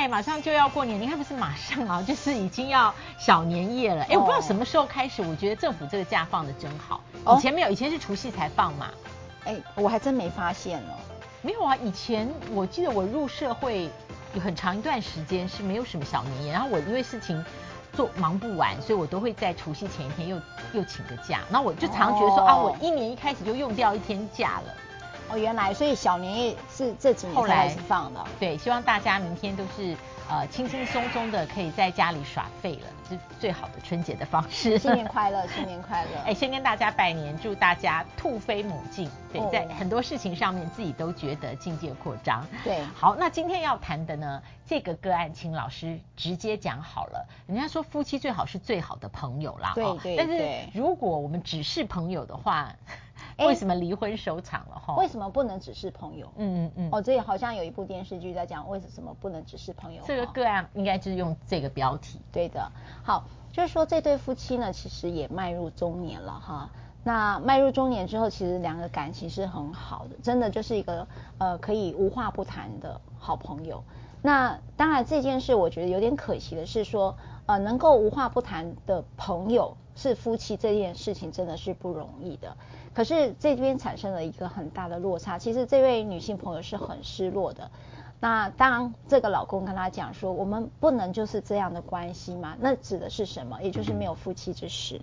快，马上就要过年，你看不是马上啊，就是已经要小年夜了。哎、欸，我不知道什么时候开始，我觉得政府这个假放的真好。以前没有，以前是除夕才放嘛。哎、欸，我还真没发现哦。没有啊，以前我记得我入社会有很长一段时间是没有什么小年夜，然后我因为事情做忙不完，所以我都会在除夕前一天又又请个假。那我就常觉得说、哦、啊，我一年一开始就用掉一天假了。哦，原来所以小年夜是这几年才开始放的。对，希望大家明天都是呃轻轻松松的可以在家里耍废了，是最好的春节的方式。新年 快乐，新年快乐！哎，先跟大家拜年，祝大家兔飞猛进。对，在很多事情上面自己都觉得境界扩张。对，好，那今天要谈的呢，这个个案，请老师直接讲好了。人家说夫妻最好是最好的朋友啦，对对对。但是如果我们只是朋友的话。为什么离婚收场了哈？为什么不能只是朋友？嗯嗯嗯。哦，这里好像有一部电视剧在讲为什么不能只是朋友。这个个案应该就是用这个标题。对的。好，就是说这对夫妻呢，其实也迈入中年了哈。那迈入中年之后，其实两个感情是很好的，真的就是一个呃可以无话不谈的好朋友。那当然这件事我觉得有点可惜的是说，呃，能够无话不谈的朋友是夫妻这件事情真的是不容易的。可是这边产生了一个很大的落差，其实这位女性朋友是很失落的。那当这个老公跟她讲说，我们不能就是这样的关系吗？那指的是什么？也就是没有夫妻之实。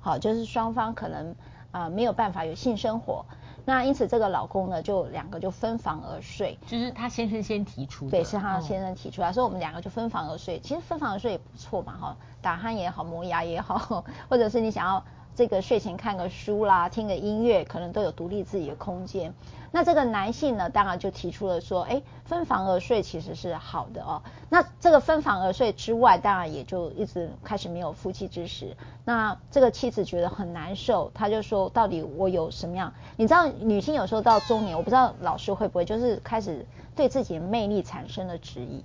好，就是双方可能啊、呃、没有办法有性生活。那因此这个老公呢，就两个就分房而睡。就是他先生先提出的。对，是他先生提出来，所以我们两个就分房而睡。其实分房而睡也不错嘛，哈，打鼾也好，磨牙也好，或者是你想要。这个睡前看个书啦，听个音乐，可能都有独立自己的空间。那这个男性呢，当然就提出了说，哎，分房而睡其实是好的哦。那这个分房而睡之外，当然也就一直开始没有夫妻之实。那这个妻子觉得很难受，他就说，到底我有什么样？你知道，女性有时候到中年，我不知道老师会不会就是开始对自己的魅力产生了质疑。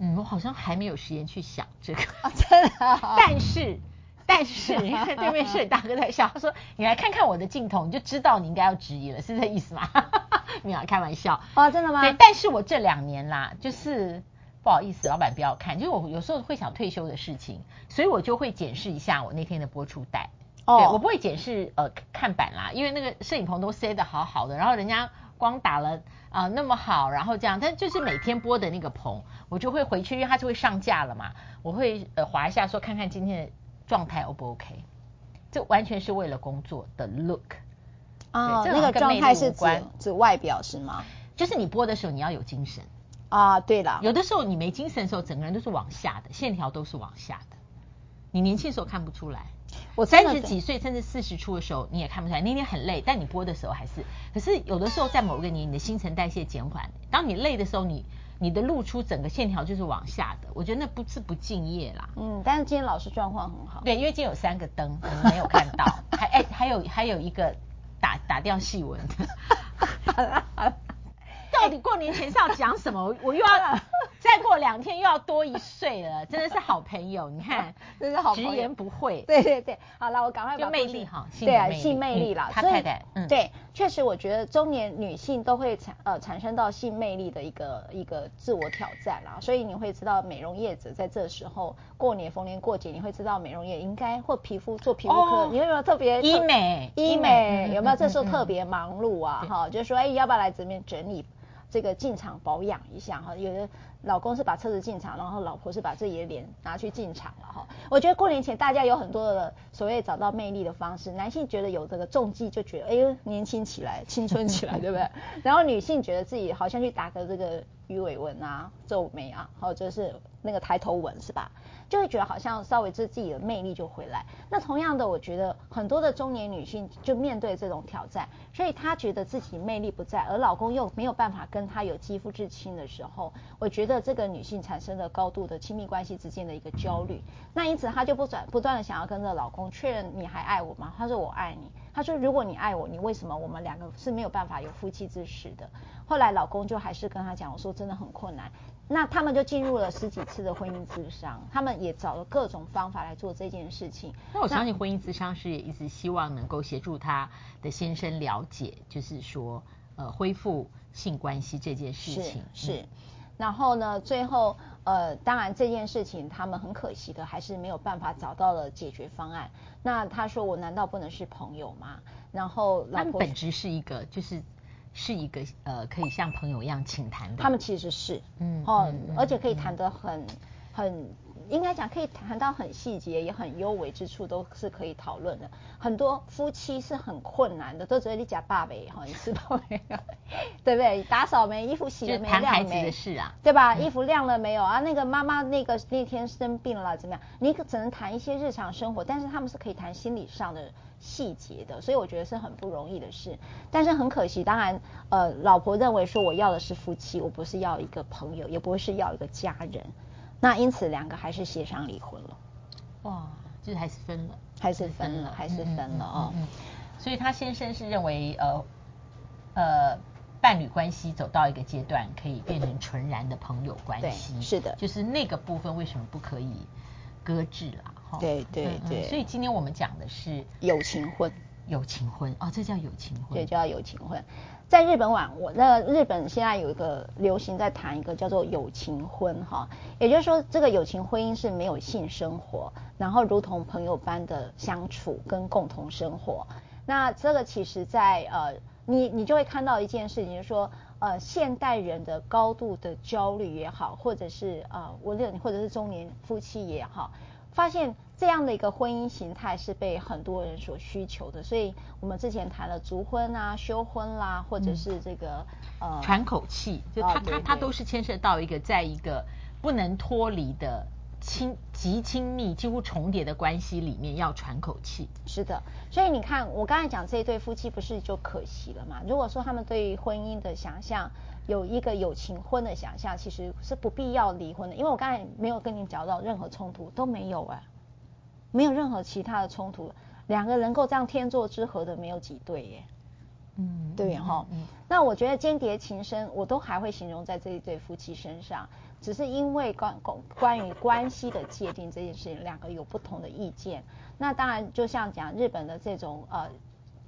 嗯，我好像还没有时间去想这个，啊、真的、啊。但是。但是你看 对面摄影大哥在笑，他说：“你来看看我的镜头，你就知道你应该要质疑了，是这意思吗？” 没有开玩笑哦，真的吗？对，但是我这两年啦，就是不好意思，老板不要看，就是我有时候会想退休的事情，所以我就会检视一下我那天的播出带。哦，对，我不会检视呃看板啦，因为那个摄影棚都塞的好好的，然后人家光打了啊、呃、那么好，然后这样，但就是每天播的那个棚，我就会回去，因为它就会上架了嘛，我会呃划一下说看看今天的。状态 O 不 OK？这完全是为了工作的 look 啊，那个状态是指指外表是吗？就是你播的时候你要有精神啊。对了，有的时候你没精神的时候，整个人都是往下的，线条都是往下的。你年轻的时候看不出来，我三十几岁甚至四十出的时候你也看不出来。那天很累，但你播的时候还是。可是有的时候在某一个年，你的新陈代谢减缓，当你累的时候你。你的露出整个线条就是往下的，我觉得那不是不敬业啦。嗯，但是今天老师状况很好。对，因为今天有三个灯，我们没有看到，还哎还有还有一个打打掉细纹的。到底过年前是要讲什么？我又要。再过两天又要多一岁了，真的是好朋友。你看，真是好朋友，直言不讳。对对对，好了，我赶快把魅力哈，对啊，性魅力啦。他太太，嗯，对，确实，我觉得中年女性都会产呃产生到性魅力的一个一个自我挑战啦。所以你会知道，美容业者在这时候过年逢年过节，你会知道美容业应该或皮肤做皮肤科，你有没有特别医美医美有没有这时候特别忙碌啊？哈，就是说哎，要不要来这边整理这个进场保养一下哈？有的。老公是把车子进厂，然后老婆是把自己的脸拿去进厂了哈。我觉得过年前大家有很多的所谓找到魅力的方式，男性觉得有这个重机就觉得哎呦年轻起来、青春起来，对不对？然后女性觉得自己好像去打个这个鱼尾纹啊、皱眉啊，或者是那个抬头纹是吧？就会觉得好像稍微自自己的魅力就回来。那同样的，我觉得很多的中年女性就面对这种挑战，所以她觉得自己魅力不在，而老公又没有办法跟她有肌肤之亲的时候，我觉得这个女性产生了高度的亲密关系之间的一个焦虑。那因此她就不转不断的想要跟着老公确认你还爱我吗？她说我爱你。她说如果你爱我，你为什么我们两个是没有办法有夫妻之实的？后来老公就还是跟她讲，我说真的很困难。那他们就进入了十几次的婚姻咨商，他们也找了各种方法来做这件事情。那我相信婚姻咨商师也一直希望能够协助他的先生了解，就是说，呃，恢复性关系这件事情。是。是然后呢，最后呃，当然这件事情他们很可惜的还是没有办法找到了解决方案。那他说我难道不能是朋友吗？然后老婆，他本质是一个就是是一个呃可以像朋友一样倾谈的。他们其实是嗯哦，而且可以谈得很很。应该讲可以谈到很细节，也很优美之处，都是可以讨论的。很多夫妻是很困难的，都觉得你假爸呗哈，你知道没有？对不对？打扫没？衣服洗了没？谈孩子的事啊，对吧？衣服晾了没有啊？那个妈妈那个那天生病了怎么样？你可只能谈一些日常生活，但是他们是可以谈心理上的细节的，所以我觉得是很不容易的事。但是很可惜，当然，呃，老婆认为说我要的是夫妻，我不是要一个朋友，也不会是要一个家人。那因此两个还是协商离婚了，哇，就是还是分了，还是分了，还是分了哦。嗯，所以他先生是认为呃呃伴侣关系走到一个阶段可以变成纯然的朋友关系，是的，就是那个部分为什么不可以搁置了？哈，对对对。所以今天我们讲的是友情婚，友情婚哦，这叫友情婚，对，叫友情婚。在日本网，我那日本现在有一个流行在谈一个叫做友情婚哈，也就是说这个友情婚姻是没有性生活，然后如同朋友般的相处跟共同生活。那这个其实在呃，你你就会看到一件事情，就是说呃，现代人的高度的焦虑也好，或者是呃，我认或者是中年夫妻也好。发现这样的一个婚姻形态是被很多人所需求的，所以我们之前谈了族婚啊、休婚啦，或者是这个、嗯、呃喘口气，就他、哦、他他都是牵涉到一个在一个不能脱离的亲极亲密、几乎重叠的关系里面要喘口气。是的，所以你看我刚才讲这一对夫妻不是就可惜了吗？如果说他们对于婚姻的想象。有一个有情婚的想象，其实是不必要离婚的，因为我刚才没有跟你讲到任何冲突都没有哎，没有任何其他的冲突，两个能够这样天作之合的没有几对耶，嗯，对哈，嗯，那我觉得间谍情深，我都还会形容在这一对夫妻身上，只是因为关关关于关系的界定这件事情，两个有不同的意见，那当然就像讲日本的这种呃，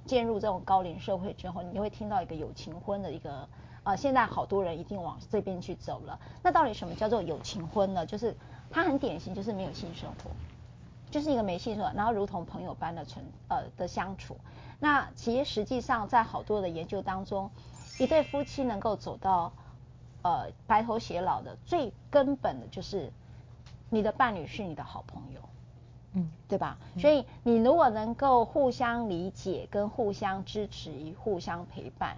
进入这种高龄社会之后，你会听到一个有情婚的一个。呃，现在好多人一定往这边去走了。那到底什么叫做有情婚呢？就是它很典型，就是没有性生活，就是一个没性生活，然后如同朋友般的存呃的相处。那其实实际上在好多的研究当中，一对夫妻能够走到呃白头偕老的最根本的就是你的伴侣是你的好朋友，嗯，对吧？所以你如果能够互相理解、跟互相支持、互相陪伴。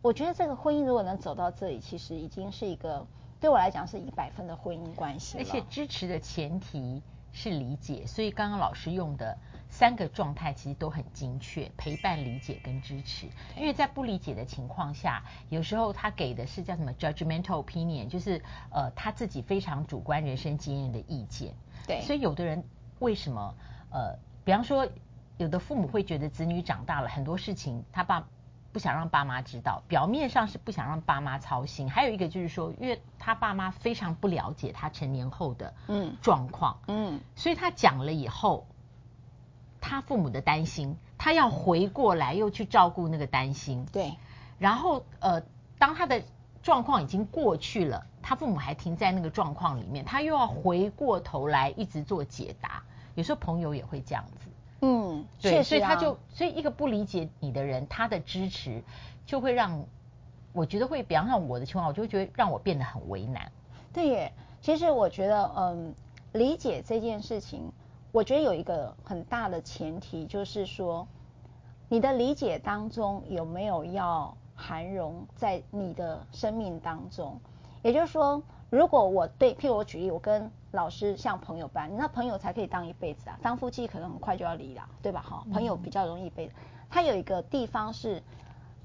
我觉得这个婚姻如果能走到这里，其实已经是一个对我来讲是一百分的婚姻关系。而且支持的前提是理解，所以刚刚老师用的三个状态其实都很精确：陪伴、理解跟支持。因为在不理解的情况下，有时候他给的是叫什么 judgmental opinion，就是呃他自己非常主观人生经验的意见。对。所以有的人为什么呃，比方说有的父母会觉得子女长大了很多事情他爸。不想让爸妈知道，表面上是不想让爸妈操心，还有一个就是说，因为他爸妈非常不了解他成年后的嗯。状况，嗯，所以他讲了以后，他父母的担心，他要回过来又去照顾那个担心，对，然后呃，当他的状况已经过去了，他父母还停在那个状况里面，他又要回过头来一直做解答，有时候朋友也会这样子。嗯，对，啊、所以他就，所以一个不理解你的人，他的支持就会让我觉得会，比方像我的情况，我就会觉得让我变得很为难。对耶，其实我觉得，嗯，理解这件事情，我觉得有一个很大的前提，就是说，你的理解当中有没有要涵容在你的生命当中，也就是说。如果我对，譬如我举例，我跟老师像朋友般，那朋友才可以当一辈子啊，当夫妻可能很快就要离了，对吧？哈，朋友比较容易被。他有一个地方是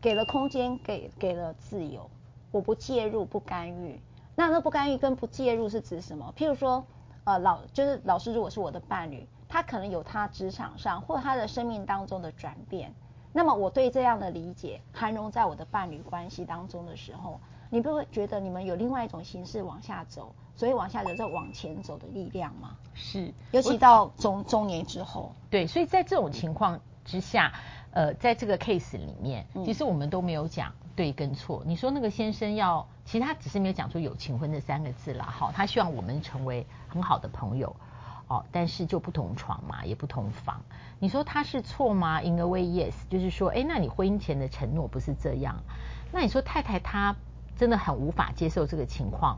给了空间，给给了自由，我不介入，不干预。那那不干预跟不介入是指什么？譬如说，呃，老就是老师如果是我的伴侣，他可能有他职场上或他的生命当中的转变，那么我对这样的理解涵容在我的伴侣关系当中的时候。你不会觉得你们有另外一种形式往下走，所以往下走是往前走的力量吗？是，尤其到中中年之后。对，所以在这种情况之下，呃，在这个 case 里面，其实我们都没有讲对跟错。你说那个先生要，其实他只是没有讲出有情婚这三个字啦，好，他希望我们成为很好的朋友，哦，但是就不同床嘛，也不同房。你说他是错吗？In a way, yes，就是说，哎，那你婚姻前的承诺不是这样？那你说太太她真的很无法接受这个情况，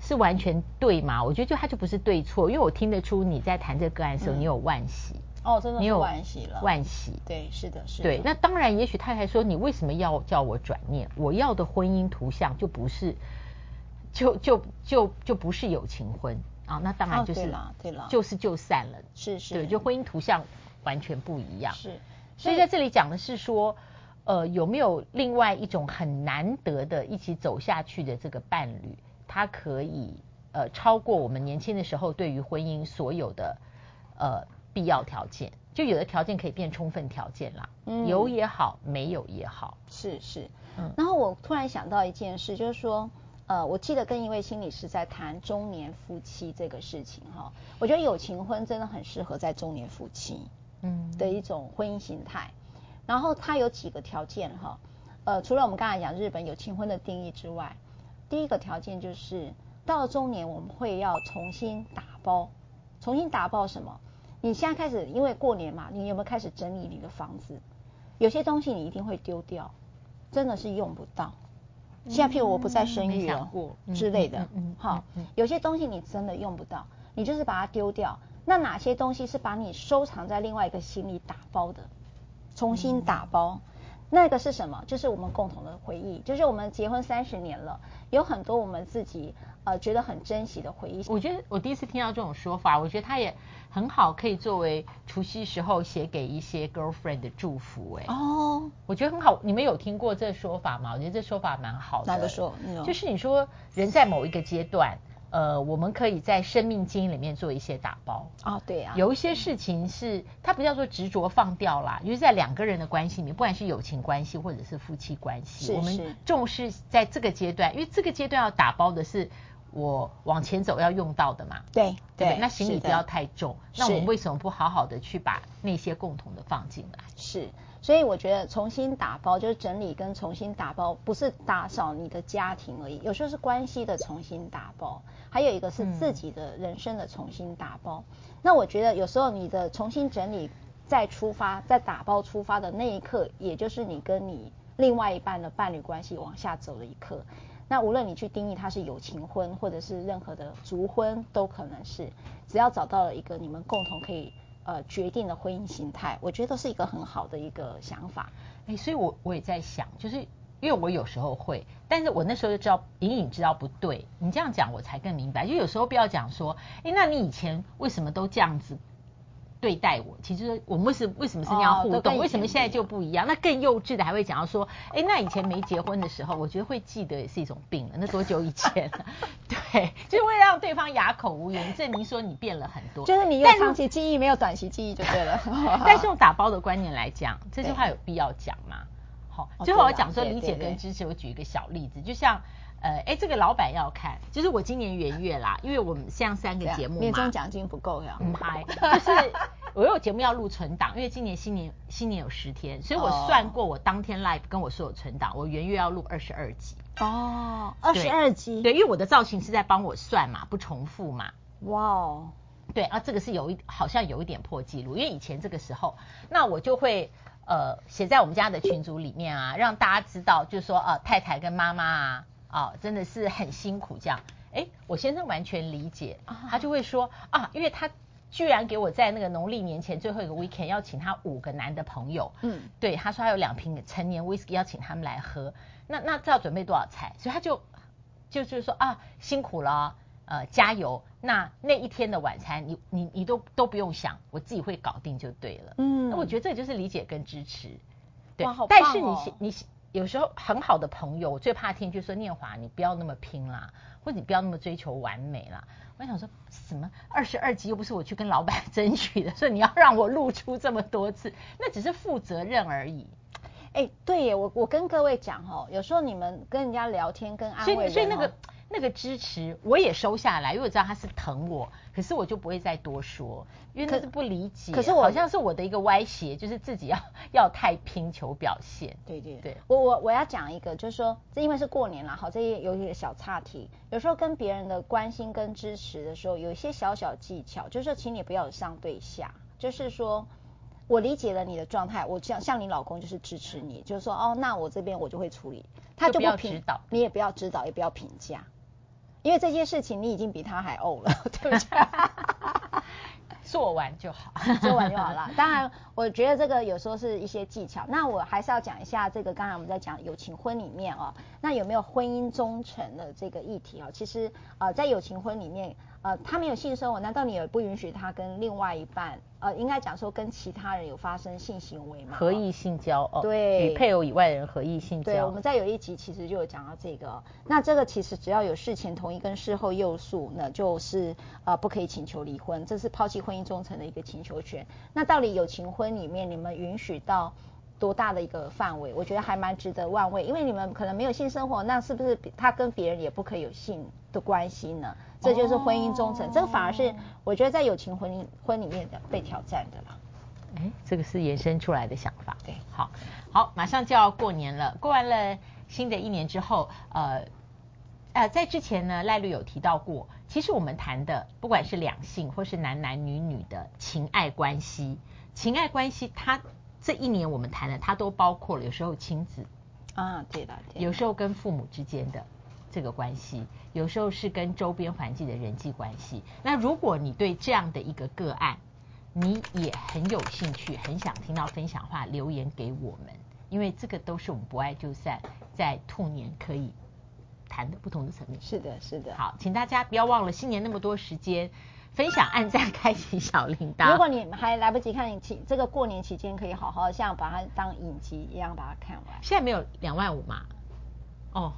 是完全对吗？我觉得就他就不是对错，因为我听得出你在谈这个个案的时候，嗯、你有惋惜。哦，真的是惋惜了，惋惜。对，是的，是的。对，那当然，也许太太说，你为什么要叫我转念？我要的婚姻图像就不是，就就就就不是友情婚啊。那当然就是，哦、对了，对了，就是就散了。是是。对，就婚姻图像完全不一样。是。所以在这里讲的是说，呃，有没有另外一种很难得的一起走下去的这个伴侣，他可以呃超过我们年轻的时候对于婚姻所有的呃。必要条件，就有的条件可以变充分条件啦，嗯，有也好，没有也好，是是，嗯。然后我突然想到一件事，就是说，呃，我记得跟一位心理师在谈中年夫妻这个事情哈，我觉得友情婚真的很适合在中年夫妻，嗯，的一种婚姻形态。然后它有几个条件哈，呃，除了我们刚才讲日本有情婚的定义之外，第一个条件就是到了中年我们会要重新打包，重新打包什么？你现在开始，因为过年嘛，你有没有开始整理你的房子？有些东西你一定会丢掉，真的是用不到。现在譬如我不再生育了之类的，好，有些东西你真的用不到，你就是把它丢掉。那哪些东西是把你收藏在另外一个行李打包的？重新打包，那个是什么？就是我们共同的回忆，就是我们结婚三十年了，有很多我们自己。呃，觉得很珍惜的回忆。我觉得我第一次听到这种说法，我觉得它也很好，可以作为除夕时候写给一些 girlfriend 的祝福。哎，哦，我觉得很好。你们有听过这说法吗？我觉得这说法蛮好的。哪个说？就是你说人在某一个阶段。呃，我们可以在生命经里面做一些打包。啊、哦，对啊，有一些事情是它不叫做执着放掉啦，就是在两个人的关系里面，不管是友情关系或者是夫妻关系，我们重视在这个阶段，因为这个阶段要打包的是我往前走要用到的嘛，对对，对，那行李不要太重，那我们为什么不好好的去把那些共同的放进来？是。所以我觉得重新打包就是整理跟重新打包，不是打扫你的家庭而已，有时候是关系的重新打包，还有一个是自己的人生的重新打包。那我觉得有时候你的重新整理再出发，在打包出发的那一刻，也就是你跟你另外一半的伴侣关系往下走的一刻。那无论你去定义它是友情婚，或者是任何的族婚，都可能是，只要找到了一个你们共同可以。呃，决定了婚姻形态，我觉得是一个很好的一个想法。哎，所以我我也在想，就是因为我有时候会，但是我那时候就知道隐隐知道不对。你这样讲，我才更明白。就有时候不要讲说，哎，那你以前为什么都这样子？对待我，其实我们为什么为什么是那样互动？哦、为什么现在就不一样？那更幼稚的还会讲到说，哎，那以前没结婚的时候，我觉得会记得也是一种病了。那多久以前？对，就是为了让对方哑口无言，证明说你变了很多。就是你有长期记忆，没有短期记忆就对了。但是用打包的观念来讲，这句话有必要讲吗？好，最后我讲说理解跟支持，我举一个小例子，就像。呃，哎，这个老板要看，就是我今年元月啦，因为我们像三个节目嘛，年终奖金不够呀，嗯嗨，就是我有节目要录存档，因为今年新年新年有十天，所以我算过我当天 live 跟我说有存档，我元月要录二十二集哦，二十二集，对，因为我的造型是在帮我算嘛，不重复嘛，哇哦，对啊，这个是有一好像有一点破纪录，因为以前这个时候，那我就会呃写在我们家的群组里面啊，让大家知道，就是说呃太太跟妈妈啊。哦，真的是很辛苦这样。哎，我先生完全理解，他就会说啊，因为他居然给我在那个农历年前最后一个 weekend 要请他五个男的朋友，嗯，对，他说他有两瓶陈年 whisky 要请他们来喝，那那这要准备多少菜？所以他就就就是说啊，辛苦了，呃，加油。那那一天的晚餐，你你你都都不用想，我自己会搞定就对了。嗯，那我觉得这就是理解跟支持。对。但是你你。有时候很好的朋友，我最怕听就是说念华，你不要那么拼啦，或者你不要那么追求完美啦。我想说什么二十二集又不是我去跟老板争取的，所以你要让我露出这么多次，那只是负责任而已。哎，对耶，我我跟各位讲哦，有时候你们跟人家聊天跟安慰人，所以所以那个那个支持我也收下来，因为我知道他是疼我，可是我就不会再多说，因为那是不理解。可是我好像是我的一个歪斜，就是自己要要太拼求表现。对对对，我我我要讲一个，就是说这因为是过年了，好，这也有一个小岔题。有时候跟别人的关心跟支持的时候，有一些小小技巧，就是说请你不要有上对下，就是说我理解了你的状态，我像像你老公就是支持你，就是说哦，那我这边我就会处理，他就不评，指导，你也不要指导，也不要评价。因为这件事情你已经比他还呕了，对不对？做完就好，做完就好了。当然，我觉得这个有时候是一些技巧。那我还是要讲一下这个，刚才我们在讲友情婚里面哦，那有没有婚姻忠诚的这个议题哦？其实呃，在友情婚里面。呃，他没有性生活，难道你也不允许他跟另外一半，呃，应该讲说跟其他人有发生性行为吗？合意性交哦，对，与配偶以外的人合意性交。对，我们在有一集其实就有讲到这个。那这个其实只要有事前同意跟事后诱诉，那就是呃不可以请求离婚，这是抛弃婚姻忠诚的一个请求权。那到底有情婚里面你们允许到多大的一个范围？我觉得还蛮值得玩味，因为你们可能没有性生活，那是不是他跟别人也不可以有性的关系呢？这就是婚姻忠诚，这个反而是我觉得在友情婚姻婚里面的被挑战的啦。哎，这个是延伸出来的想法。对，好，好，马上就要过年了，过完了新的一年之后，呃，呃，在之前呢，赖律有提到过，其实我们谈的不管是两性或是男男女女的情爱关系，情爱关系，它这一年我们谈的，它都包括了有时候亲子啊，对的，对的，有时候跟父母之间的。这个关系有时候是跟周边环境的人际关系。那如果你对这样的一个个案，你也很有兴趣，很想听到分享的话，留言给我们，因为这个都是我们不爱就散在兔年可以谈的不同的层面。是的，是的。好，请大家不要忘了，新年那么多时间，分享、按赞、开启小铃铛。如果你还来不及看，你期这个过年期间可以好好像把它当影集一样把它看完。现在没有两万五嘛？哦。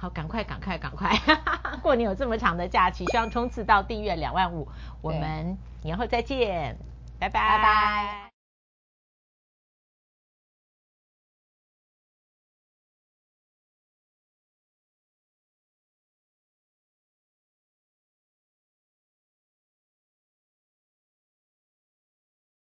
好，赶快，赶快，赶快！过年有这么长的假期，希望冲刺到订阅两万五。我们年后再见，拜拜。拜拜。